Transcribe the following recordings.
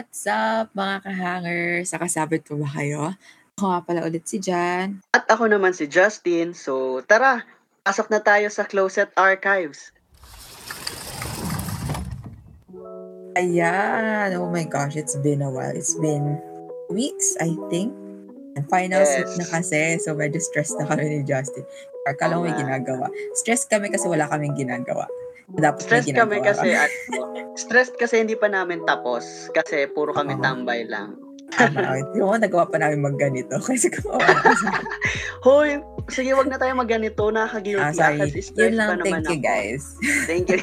What's up mga kahangers? Nakasabit po ba kayo? Ako nga pala ulit si Jan. At ako naman si Justin. So tara, pasok na tayo sa Closet Archives. Ayan. Oh my gosh, it's been a while. It's been weeks, I think. And finals Yes. na kasi, so medyo stressed na kami ni Justin. Or may nga. ginagawa. Stressed kami kasi wala kaming ginagawa. Dapat Stress kami kasi at stressed kasi hindi pa namin tapos kasi puro kami Oo. tambay lang. Tama. Yung nagawa pa namin magganito. Kasi kasi. Hoy, sige wag na tayo magganito, nakaka-guilty. Ah, sorry. Yun lang. Thank you, ako. guys. Thank you.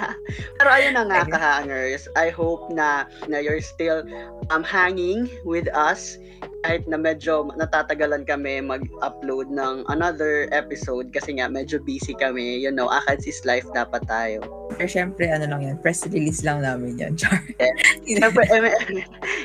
Pero ayun na nga, Ayun. kahangers. I hope na, na you're still um, hanging with us kahit na medyo natatagalan kami mag-upload ng another episode kasi nga medyo busy kami. You know, Akads is life dapat tayo. Pero syempre, ano lang yan, press release lang namin yan. Char. Siyempre,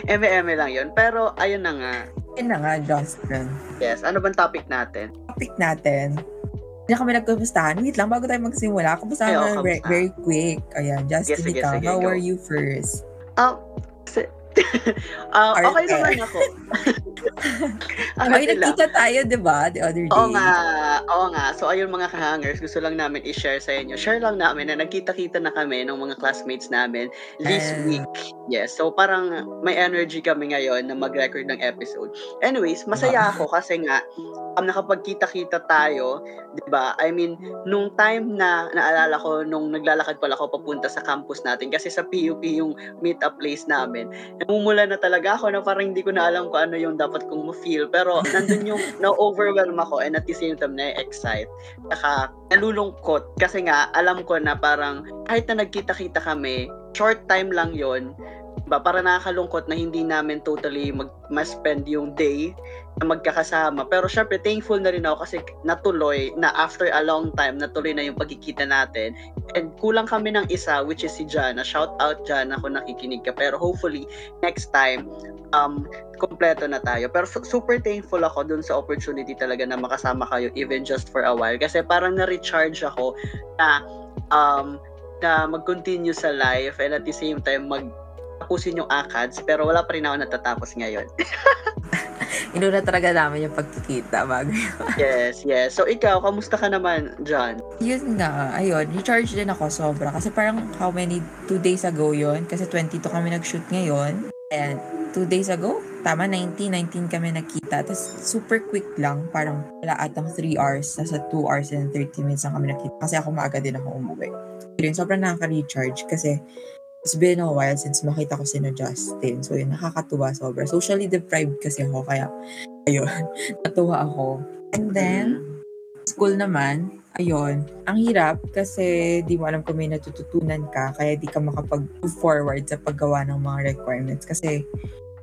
eme lang yun. Pero ayun na nga. Yun na nga, Justin. Yes, ano bang topic natin? topic natin, hindi na kami nagkumustahan. Wait lang, bago tayo magsimula, kumustahan na very, kamusta? very quick. Ayan, Justin, Sige, ikaw, sige, how go. are you first? Um, si- Ah, okay Arte. naman ako. ano Ay, nagkita tayo, di ba, the other day? Oo nga, oo nga. So ayun mga kahangers, gusto lang namin i-share sa inyo. Share lang namin na nagkita-kita na kami ng mga classmates namin this Ah. week. Yes, so parang may energy kami ngayon na mag-record ng episode. Anyways, masaya ako kasi nga um, nakapagkita-kita tayo, 'di ba? I mean, nung time na naalala ko nung naglalakad pala ako papunta sa campus natin kasi sa PUP yung meet-up place namin. Namumula na talaga ako na parang hindi ko na alam kung ano yung dapat kong ma-feel. Pero nandun yung na-overwhelm ako and at the same time na-excite. Saka nalulungkot kasi nga alam ko na parang kahit na nagkita-kita kami, short time lang yon ba para nakakalungkot na hindi namin totally mag ma-spend yung day na magkakasama. Pero syempre, thankful na rin ako kasi natuloy na after a long time, natuloy na yung pagkikita natin. And kulang kami ng isa, which is si Jana. Shout out, Jana, kung nakikinig ka. Pero hopefully, next time, um, kompleto na tayo. Pero su- super thankful ako dun sa opportunity talaga na makasama kayo even just for a while. Kasi parang na-recharge ako na um, na mag-continue sa life and at the same time mag tapusin yung ACADS pero wala pa rin ako natatapos ngayon. Inuna talaga namin yung pagkikita bago. yes, yes. So ikaw, kamusta ka naman, John? Yun nga, ayun, recharge din ako sobra. Kasi parang how many, two days ago yon Kasi 22 kami nag-shoot ngayon. And two days ago, tama, 19, 19 kami nakita. Tapos super quick lang, parang wala atang 3 hours. Nasa 2 hours and 30 minutes lang kami nakita. Kasi ako maaga din ako umuwi. Yun, sobrang nakaka-recharge kasi it's been a while since makita ko si na Justin. So yun, nakakatuwa sobra. Socially deprived kasi ako, kaya ayun, natuwa ako. And then, school naman, ayun, ang hirap kasi di mo alam kung may natututunan ka kaya di ka makapag-move forward sa paggawa ng mga requirements kasi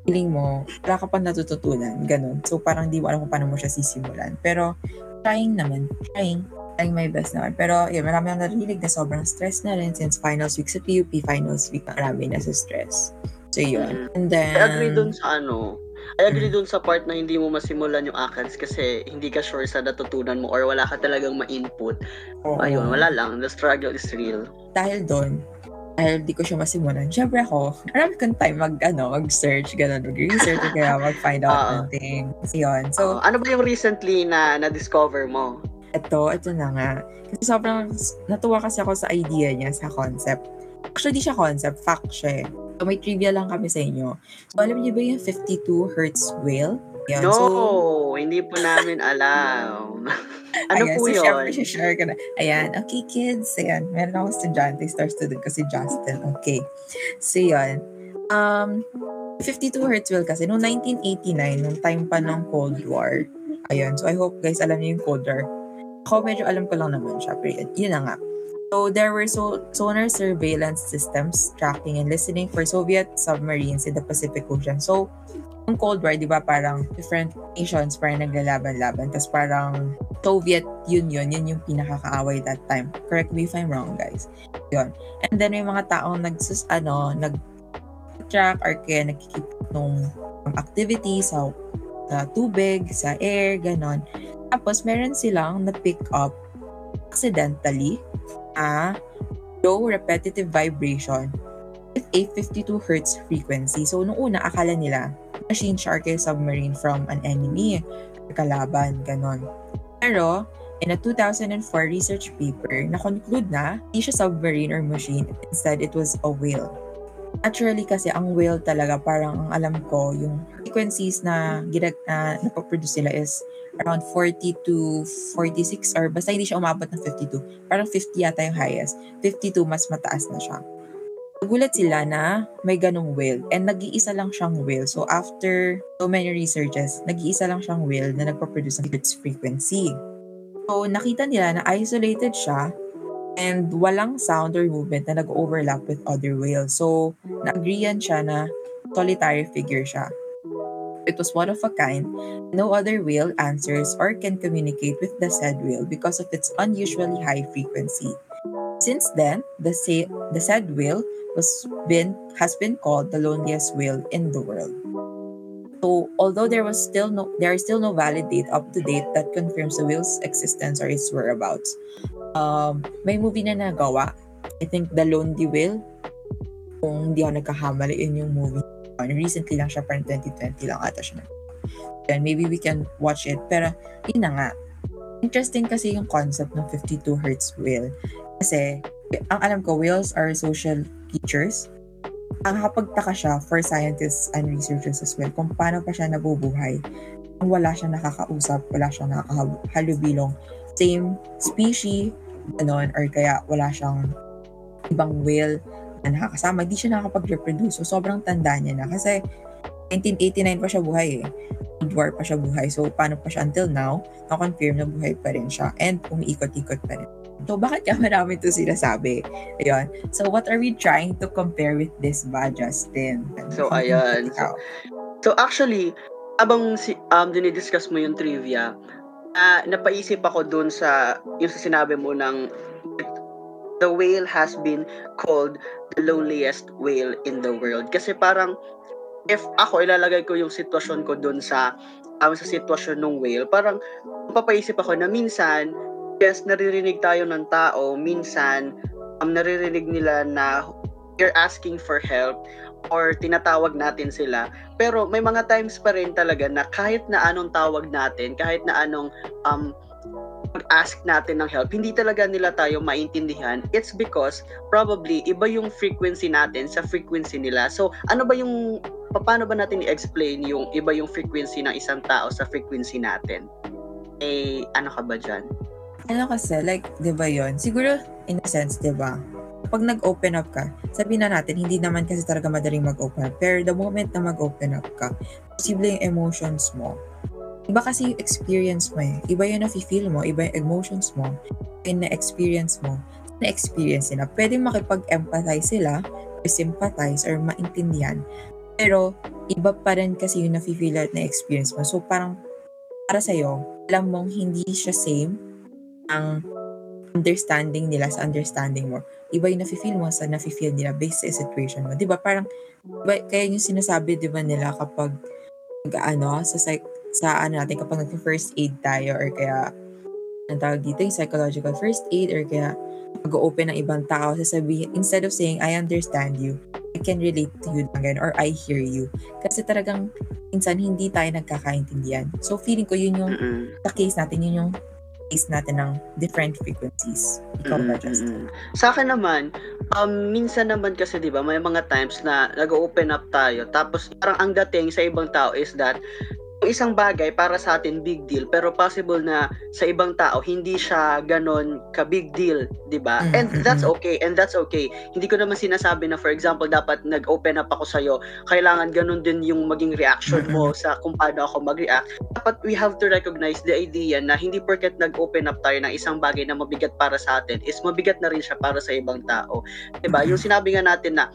feeling mo, wala ka pa natututunan, ganun. So parang di mo alam kung paano mo siya sisimulan. Pero trying naman, trying, trying my best naman. Pero yun, marami ang narinig na sobrang stress na rin since finals week sa PUP, finals week, marami na sa stress. So yun. And then, I agree dun sa ano, I agree dun sa part na hindi mo masimulan yung ACADS kasi hindi ka sure sa natutunan mo or wala ka talagang ma-input. oo. Ayun, wala lang. The struggle is real. dahil doon, dahil di ko siya masimulan, syempre ako, marami kong time mag, ano, mag-search, ganun, mag-research, kaya mag-find out Oo. ng things. Yun. So, So, ano ba yung recently na na-discover mo? Ito, ito na nga. Kasi sobrang, natuwa kasi ako sa idea niya, sa concept. Actually, di siya concept, fact siya eh. So, may trivia lang kami sa inyo. So, alam niyo ba yung 52 Hertz whale? Yan. no, So, hindi po namin alam. ano ayan, po so, yun? syempre, share ko na. Ayan, okay kids. Ayan, meron ako estudyante, star student ko si Justin. Okay. So, yun. Um, 52 Hertz whale kasi, noong 1989, nung time pa ng Cold War. Ayun, so I hope guys alam niyo yung Cold War. Ako medyo alam ko lang naman siya, pero yun, na nga. So, there were so sonar surveillance systems tracking and listening for Soviet submarines in the Pacific Ocean. So, yung Cold War, di ba, parang different nations parang naglalaban-laban. Tapos parang Soviet Union, yun yung pinakakaaway that time. Correct me if I'm wrong, guys. Yun. And then, may mga taong nagsus, ano, nag track or kaya nagkikip nung activity sa, sa tubig, sa air, ganon. Tapos, meron silang na-pick up accidentally a low repetitive vibration with a 52 hertz frequency. So, nung una, akala nila, machine shark is submarine from an enemy, kalaban, ganon. Pero, in a 2004 research paper, na-conclude na hindi siya submarine or machine. Instead, it was a whale. Naturally kasi, ang whale talaga, parang ang alam ko, yung frequencies na, ginag, na napaproduce nila is around 40 to 46 or basta hindi siya umabot ng 52. Parang 50 yata yung highest. 52 mas mataas na siya. Nagulat sila na may ganong whale and nag-iisa lang siyang whale. So after so many researches, nag-iisa lang siyang whale na nagpa-produce ng its frequency. So nakita nila na isolated siya and walang sound or movement na nag-overlap with other whales. So na-agreean siya na solitary figure siya. It was one of a kind. No other whale answers or can communicate with the said whale because of its unusually high frequency. Since then, the, the said whale was been has been called the loneliest whale in the world. So, although there was still no there is still no valid date up to date that confirms the whale's existence or its whereabouts. Um, may movie na nagawa. I think The Lonely Whale. Kung hindi ako nagkahamali, yun yung movie recently lang siya, parang 2020 lang ata siya. Then maybe we can watch it. Pero, yun na nga. Interesting kasi yung concept ng 52 hertz whale. Kasi, ang alam ko, whales are social creatures. Ang kapagtaka siya for scientists and researchers as well kung paano pa siya nabubuhay. Kung wala siya nakakausap, wala siya nakakahalubilong same species, ganon, or kaya wala siyang ibang whale nakakasama, di siya nakakapag-reproduce. So, sobrang tanda niya na. Kasi, 1989 pa siya buhay eh. World War pa siya buhay. So, paano pa siya until now, na-confirm na buhay pa rin siya. And, umiikot-ikot pa rin. So, bakit kaya marami ito sinasabi? Ayun. So, what are we trying to compare with this ba, Justin? So, ayan. So, so actually, abang si, um, dinidiscuss mo yung trivia, uh, napaisip ako dun sa, yung sa sinabi mo ng the whale has been called the loneliest whale in the world. Kasi parang, if ako ilalagay ko yung sitwasyon ko dun sa, um, sa sitwasyon ng whale, parang papaisip ako na minsan, yes, naririnig tayo ng tao, minsan, um, naririnig nila na you're asking for help or tinatawag natin sila. Pero may mga times pa rin talaga na kahit na anong tawag natin, kahit na anong um, pag-ask natin ng help, hindi talaga nila tayo maintindihan. It's because probably iba yung frequency natin sa frequency nila. So, ano ba yung paano ba natin i-explain yung iba yung frequency ng isang tao sa frequency natin? Eh, ano ka ba dyan? Ano kasi, like, di ba yun? Siguro, in a sense, di ba? Pag nag-open up ka, sabihin na natin, hindi naman kasi talaga madaling mag-open up. Pero the moment na mag-open up ka, posible yung emotions mo, Iba kasi yung experience mo eh. Iba yung nafe-feel mo, iba yung emotions mo, yung na-experience mo, na-experience nila. Pwede makipag-empathize sila, or sympathize, or maintindihan. Pero, iba pa rin kasi yung nafe-feel at na-experience mo. So, parang, para sa'yo, alam mong hindi siya same ang understanding nila sa understanding mo. Iba yung nafe-feel mo sa nafe-feel nila based sa situation mo. Di ba? Parang, diba, kaya yung sinasabi, di ba nila kapag, ano, sa psych, sa ano natin kapag nag-first aid tayo or kaya ang tawag dito yung psychological first aid or kaya mag-open ng ibang tao sasabihin instead of saying I understand you I can relate to you again or I hear you kasi talagang minsan hindi tayo nagkakaintindihan so feeling ko yun yung mm-hmm. sa case natin yun yung case natin ng different frequencies. Ikaw ba, Justin? Sa akin naman, um, minsan naman kasi, di ba, may mga times na nag-open up tayo, tapos parang ang dating sa ibang tao is that isang bagay para sa atin big deal pero possible na sa ibang tao hindi siya ganon ka big deal, 'di ba? Mm-hmm. And that's okay and that's okay. Hindi ko naman sinasabi na for example dapat nag-open up ako sa iyo, kailangan ganon din yung maging reaction mo mm-hmm. sa kung paano ako mag-react. Dapat we have to recognize the idea na hindi porket nag-open up tayo ng isang bagay na mabigat para sa atin is mabigat na rin siya para sa ibang tao. 'Di ba? Yung sinabi nga natin na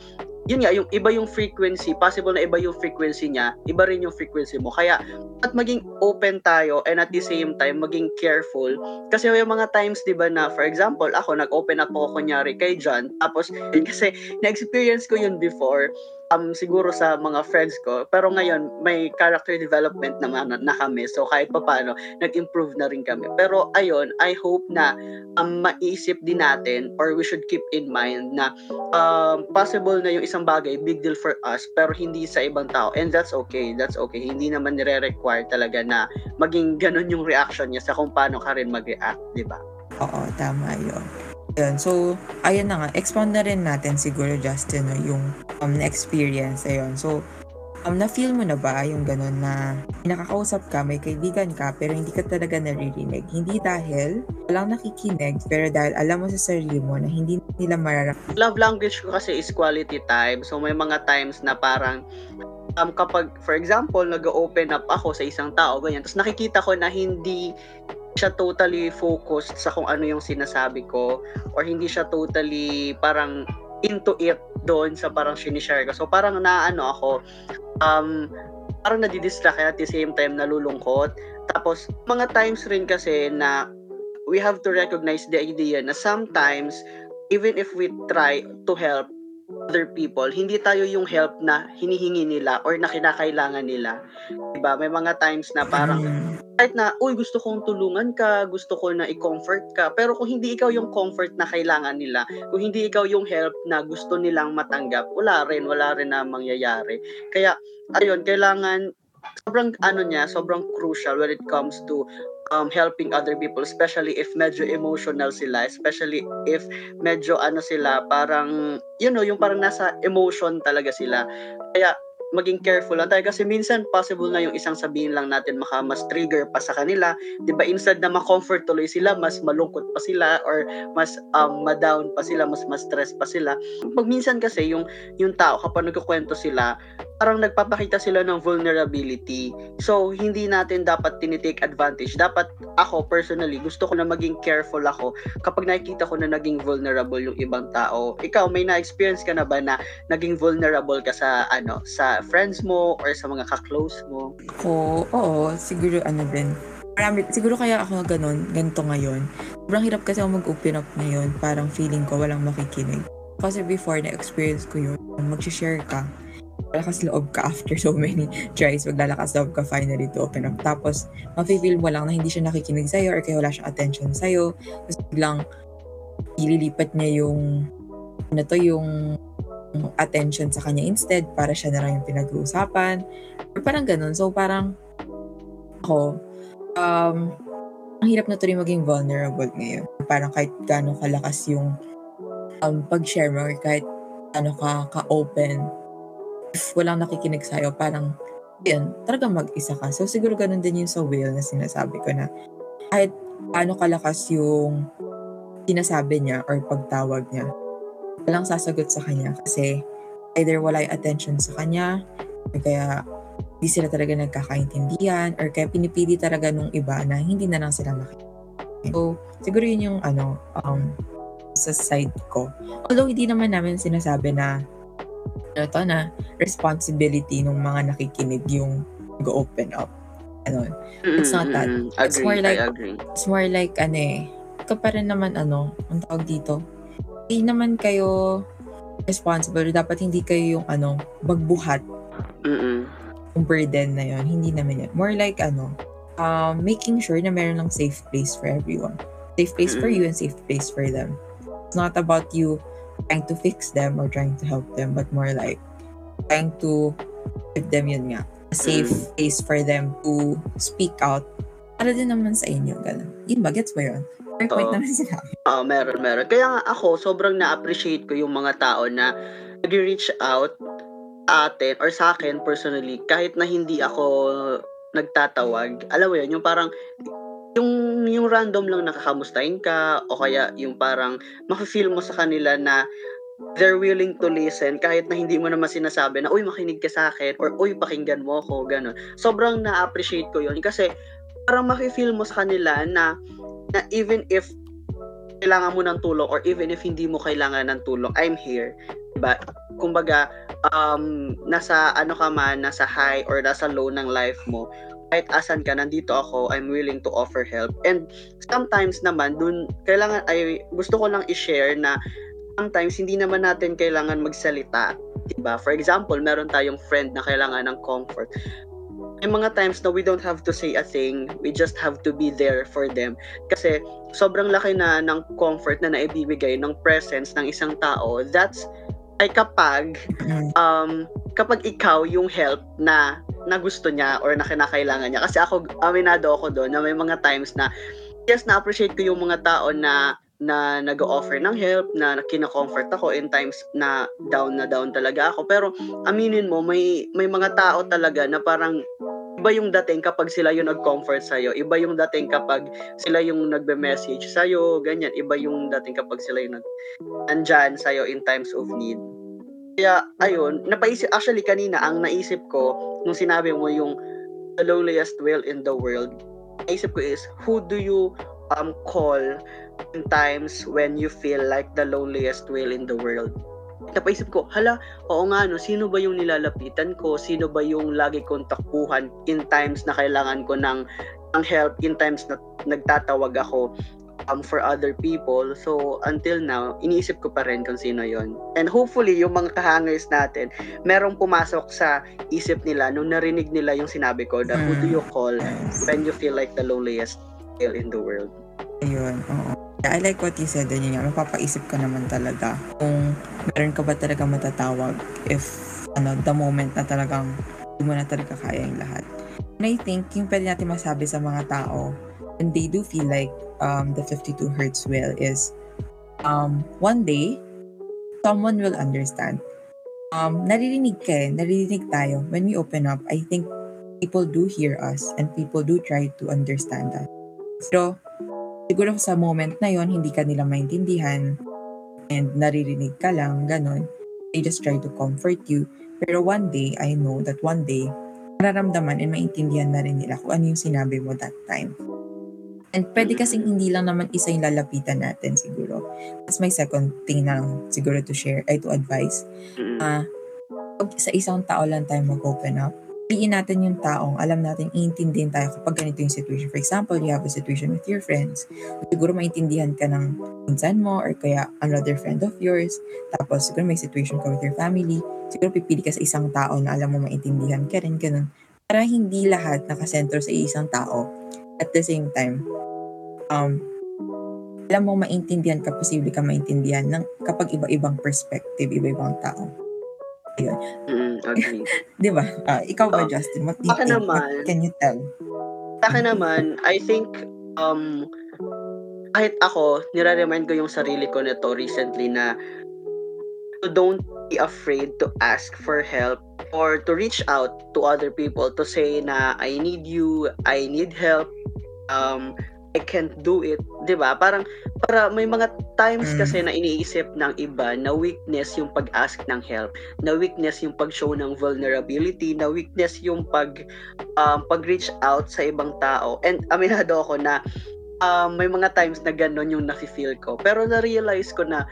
yun nga, yung iba yung frequency, possible na iba yung frequency niya, iba rin yung frequency mo. Kaya, at maging open tayo and at the same time maging careful kasi may mga times 'di ba na for example ako nag-open up ako kunyari kay John tapos kasi na-experience ko yun before um, siguro sa mga friends ko. Pero ngayon, may character development naman na, na kami. So, kahit pa paano, nag-improve na rin kami. Pero, ayun, I hope na um, maisip din natin or we should keep in mind na um, possible na yung isang bagay, big deal for us, pero hindi sa ibang tao. And that's okay. That's okay. Hindi naman nire-require talaga na maging ganun yung reaction niya sa kung paano ka rin mag-react, di ba? Oo, tama yun. Yun. So, ayun na nga. Expound na rin natin siguro, Justin, no, yung um, na-experience. Ayun. So, um, na-feel mo na ba yung ganun na nakakausap ka, may kaibigan ka, pero hindi ka talaga naririnig? Hindi dahil walang nakikinig, pero dahil alam mo sa sarili mo na hindi nila mararamdaman. Love language ko kasi is quality time. So, may mga times na parang um, kapag, for example, nag-open up ako sa isang tao, ganyan, tapos nakikita ko na hindi siya totally focused sa kung ano yung sinasabi ko or hindi siya totally parang into it doon sa parang sinishare ko. So parang naano ako, um, parang nadidistract at the same time nalulungkot. Tapos mga times rin kasi na we have to recognize the idea na sometimes even if we try to help other people, hindi tayo yung help na hinihingi nila or na kinakailangan nila. Diba? May mga times na parang kahit na, uy, gusto kong tulungan ka, gusto ko na i-comfort ka, pero kung hindi ikaw yung comfort na kailangan nila, kung hindi ikaw yung help na gusto nilang matanggap, wala rin, wala rin na mangyayari. Kaya, ayun, kailangan, sobrang ano niya, sobrang crucial when it comes to um, helping other people, especially if medyo emotional sila, especially if medyo ano sila, parang, you know, yung parang nasa emotion talaga sila. Kaya, maging careful lang tayo kasi minsan possible na yung isang sabihin lang natin maka mas trigger pa sa kanila 'di ba instead na ma-comfort tuloy sila mas malungkot pa sila or mas um, ma-down pa sila mas mas stress pa sila pag minsan kasi yung yung tao kapag nagkukwento sila parang nagpapakita sila ng vulnerability so hindi natin dapat tinitake advantage dapat ako personally gusto ko na maging careful ako kapag nakikita ko na naging vulnerable yung ibang tao ikaw may na-experience ka na ba na naging vulnerable ka sa ano sa friends mo or sa mga ka-close mo Ako, oo, siguro ano din. Marami, siguro kaya ako ganun, ganito ngayon. Sobrang hirap kasi ako mag-open up ngayon. Parang feeling ko walang makikinig. Kasi before, na-experience ko yun. Mag-share ka. Lalakas loob ka after so many tries. Maglalakas loob ka finally to open up. Tapos, mafe-feel mo lang na hindi siya nakikinig sa'yo or kaya wala siyang attention sa'yo. Tapos biglang ililipat niya yung ano to, yung attention sa kanya instead para siya na lang yung pinag-uusapan. Or parang ganun. So, parang ako, um, ang hirap na tuloy maging vulnerable ngayon. Parang kahit gaano kalakas yung um, pag-share mo or kahit ano ka, ka-open, if walang nakikinig sa'yo, parang yun, talagang mag-isa ka. So, siguro ganun din yung sa will na sinasabi ko na kahit paano kalakas yung sinasabi niya or pagtawag niya, walang sasagot sa kanya kasi either wala yung attention sa kanya or kaya hindi sila talaga nagkakaintindihan or kaya pinipili talaga nung iba na hindi na lang sila makikinig. So, siguro yun yung ano, um, sa side ko. Although hindi naman namin sinasabi na ano to na responsibility ng mga nakikinig yung go-open up. Ano, It's not that. Mm-mm, It's more like- I agree. it's more like ano eh, ikaw pa rin naman ano, ang tawag dito, hindi naman kayo responsible, dapat hindi kayo yung ano, magbuhat Mm-mm. yung burden na yon hindi naman yan. More like ano, um, making sure na meron lang safe place for everyone. Safe place for you and safe place for them. It's not about you trying to fix them or trying to help them, but more like trying to give them yun nga, a safe place for them to speak out para din naman sa inyo, ganun. Yun ba? Gets ba yun? Fair point naman sinabi. Oo, meron, meron. Kaya nga ako, sobrang na-appreciate ko yung mga tao na nag-reach out atin or sa akin personally, kahit na hindi ako nagtatawag. Alam mo yun, yung parang yung yung random lang nakakamustahin ka o kaya yung parang mafe-feel mo sa kanila na they're willing to listen kahit na hindi mo naman sinasabi na uy makinig ka sa akin or uy pakinggan mo ako ganun. Sobrang na-appreciate ko yun kasi parang mafe-feel mo sa kanila na na even if kailangan mo ng tulong or even if hindi mo kailangan ng tulong, I'm here. diba? Kumbaga, um, nasa ano ka man, nasa high or nasa low ng life mo, kahit asan ka, nandito ako, I'm willing to offer help. And sometimes naman, dun, kailangan, ay, gusto ko lang i-share na sometimes hindi naman natin kailangan magsalita. Diba? For example, meron tayong friend na kailangan ng comfort. May mga times na we don't have to say a thing, we just have to be there for them. Kasi sobrang laki na ng comfort na naibibigay ng presence ng isang tao. That's ay kapag um, kapag ikaw yung help na na gusto niya or na kinakailangan niya. Kasi ako, aminado ako doon na may mga times na yes, na-appreciate ko yung mga tao na na nag-offer ng help, na kina-comfort ako in times na down na down talaga ako. Pero aminin mo, may may mga tao talaga na parang iba yung dating kapag sila yung nag-comfort sa'yo. Iba yung dating kapag sila yung nagbe-message sa'yo, ganyan. Iba yung dating kapag sila yung nag nandyan sa'yo in times of need. Kaya, ayun, napaisip, actually kanina, ang naisip ko, nung sinabi mo yung the loneliest whale in the world, naisip ko is, who do you um call in times when you feel like the loneliest whale in the world? Napaisip ko, hala, oo nga, no, sino ba yung nilalapitan ko? Sino ba yung lagi kong takbuhan in times na kailangan ko ng, ng help, in times na nagtatawag ako um, for other people. So, until now, iniisip ko pa rin kung sino yon And hopefully, yung mga kahangers natin, merong pumasok sa isip nila nung narinig nila yung sinabi ko na who do you call Yes. when you feel like the loneliest whale in the world? Ayun, oo. I like what you said din yun mapapaisip ka naman talaga kung meron ka ba talaga matatawag if ano, the moment na talagang hindi mo na talaga kaya yung lahat. And I think yung pwede natin masabi sa mga tao when they do feel like um, the 52 hertz will is um, one day someone will understand. Um, naririnig ka eh, naririnig tayo. When we open up, I think people do hear us and people do try to understand us. Pero siguro sa moment na yon hindi ka nila maintindihan and naririnig ka lang, ganun. They just try to comfort you. Pero one day, I know that one day, nararamdaman and maintindihan na rin nila kung ano yung sinabi mo that time. And pwede kasing hindi lang naman isa yung lalapitan natin siguro. That's my second thing na lang siguro to share, ay to advise. Pag sa isang tao lang tayo mag-open up, piliin natin yung taong alam natin iintindihin tayo kapag ganito yung situation. For example, you have a situation with your friends. Siguro maintindihan ka ng pinsan mo or kaya another friend of yours. Tapos siguro may situation ka with your family. Siguro pipili ka sa isang tao na alam mo maintindihan ka rin, ganun. Para hindi lahat nakasentro sa isang tao. At the same time, um, alam mo maintindihan ka, posible ka maintindihan ng kapag iba-ibang perspective, iba-ibang tao. Mm, agree. Di ba? Ah, ikaw ba, Oh, Justin? What do you akin think? naman, What can you tell? Sa akin naman, I think, um, kahit ako, nire-remind ko yung sarili ko nito recently na don't be afraid to ask for help or to reach out to other people to say na I need you, I need help, um, I can't do it, 'di ba? Parang para may mga times Mm. kasi na iniisip ng iba na weakness yung pag-ask ng help, na weakness yung pag-show ng vulnerability, na weakness yung pag um, pag-reach out sa ibang tao. And aminado ako na um, may mga times na ganun yung nafe-feel ko. Pero na-realize ko na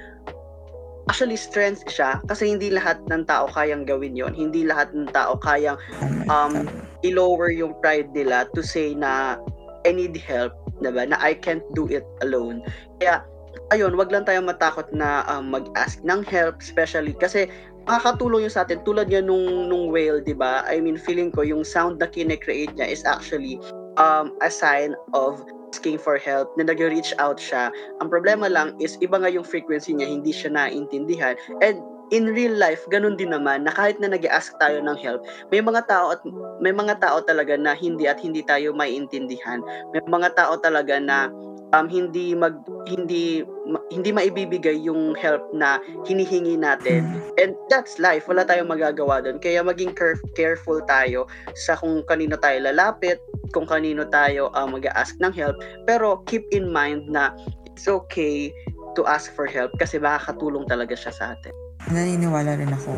actually strength siya kasi hindi lahat ng tao kayang gawin yon Hindi lahat ng tao kayang Tama, Um, i-lower yung pride nila to say na I need help, diba? Na I can't do it alone. Kaya, ayun, wag lang tayo matakot na um, mag-ask ng help, especially kasi makakatulong yun sa atin. Tulad yan nung, nung whale, di ba? I mean, feeling ko, yung sound na kine-create niya is actually um, a sign of asking for help, na nag-reach out siya. Ang problema lang is, iba nga yung frequency niya, hindi siya naintindihan. And in real life, ganun din naman, na kahit na nag-ask tayo ng help, may mga tao at may mga tao talaga na hindi at hindi tayo maiintindihan. May mga tao talaga na um, hindi mag hindi ma- hindi maibibigay yung help na hinihingi natin. And that's life. Wala tayong magagawa doon. Kaya maging care- careful tayo sa kung kanino tayo lalapit, kung kanino tayo uh, mag-ask ng help. Pero keep in mind na it's okay to ask for help kasi makakatulong talaga siya sa atin. Naniniwala rin ako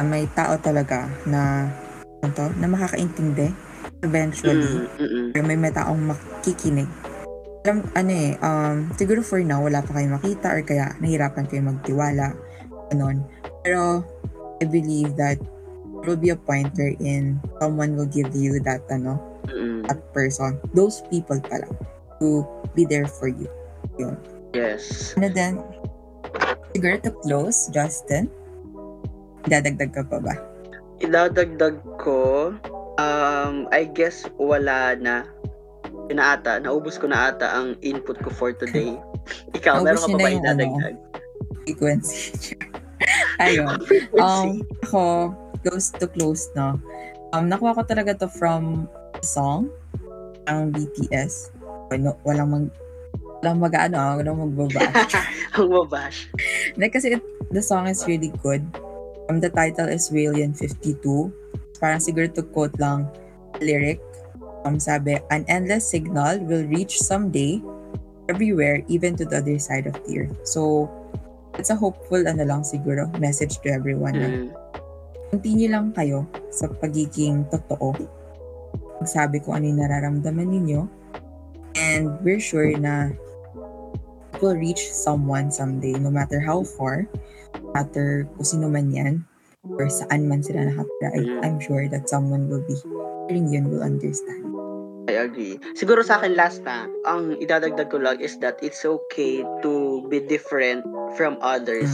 na may tao talaga na ano to, na makakaintindi eventually. Mm, mm, mm. Or may may taong makikinig. Alam, ano eh, um, siguro for now, wala pa kayong makita or kaya nahirapan kayo magtiwala. Ganon. Pero, I believe that there will be a point wherein someone will give you that, ano, Mm, that person, those people pala, to be there for you. Yun. yes. Ano din, siguro to close, Justin, dadagdag ka pa ba? Idadagdag ko, um, I guess wala na. Yun na ata, naubos ko na ata ang input ko for today. Ikaw, meron ka pa na ba yung idadagdag? Frequency. Ayun. Um, ako, close to close, no? Um, nakuha ko talaga to from song ng BTS. Ano, walang mag walang mag-ano, ah, walang magbaba. Ang mabash. Like, kasi it, the song is really good. Um, the title is Alien 52. Parang siguro to quote lang lyric. Um, sabi, an endless signal will reach someday everywhere, even to the other side of the earth. So, it's a hopeful, ano lang siguro, message to everyone Mm, continue lang kayo sa pagiging totoo. Magsabi kung ano yung nararamdaman ninyo. And we're sure na it will reach someone someday, no matter how far, no matter kung sino man yan, or saan man sila nakatira, I- I'm sure that someone will be hearing yun will understand. I agree. Siguro sa akin last na, ang idadagdag ko lang is that it's okay to be different from others.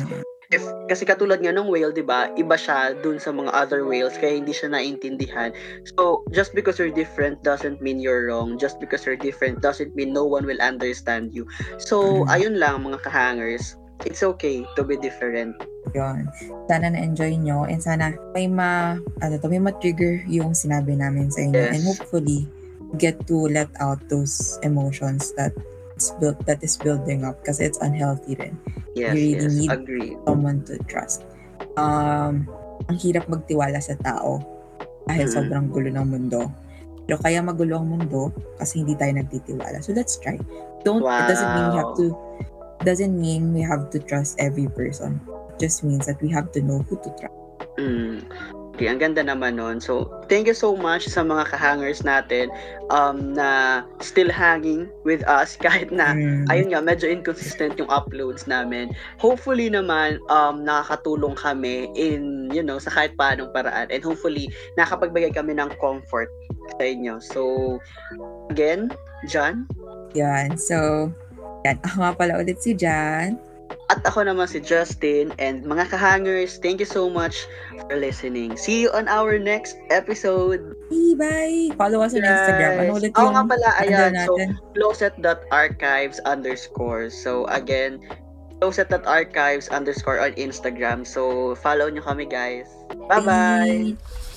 If, kasi katulad nga ng whale, di ba, iba siya dun sa mga other whales, kaya hindi siya naintindihan. So, just because you're different doesn't mean you're wrong. Just because you're different doesn't mean no one will understand you. So, Mhm. ayun lang mga kahangers. It's okay to be different. Yun. Sana na-enjoy nyo and sana may ma, ano to, may ma-trigger yung sinabi namin sa inyo Yes. and hopefully get to let out those emotions that it's built that is building up kasi it's unhealthy rin. Yes, You really yes, need- agree. Someone to trust. Um, ang hirap magtiwala sa tao dahil Mm. sobrang gulo ng mundo. Pero kaya magulo ang mundo kasi hindi tayo nagtitiwala. So let's try. Don't, it doesn't mean we have Wow. to, doesn't mean we have to trust every person. It just means that we have to know who to trust. Mm. Okay, ang ganda naman nun. So, thank you so much sa mga kahangers natin um, na still hanging with us kahit na Mm. ayun nga, medyo inconsistent yung uploads namin. Hopefully naman, um, nakakatulong kami in, you know, sa kahit paanong paraan. And hopefully, nakapagbigay kami ng comfort sa inyo. So, again, John, Yan. So, yan. Ako nga pala ulit si Jan. At ako naman si Justin. And mga kahangers, thank you so much for listening. See you on our next episode. Bye! Follow us on Instagram. Ano ulit Oo yung nga pala, handle ayan. So, closet.archives underscore. So, again, closet.archives underscore on Instagram. So, follow nyo kami, guys. Bye-bye! Bye!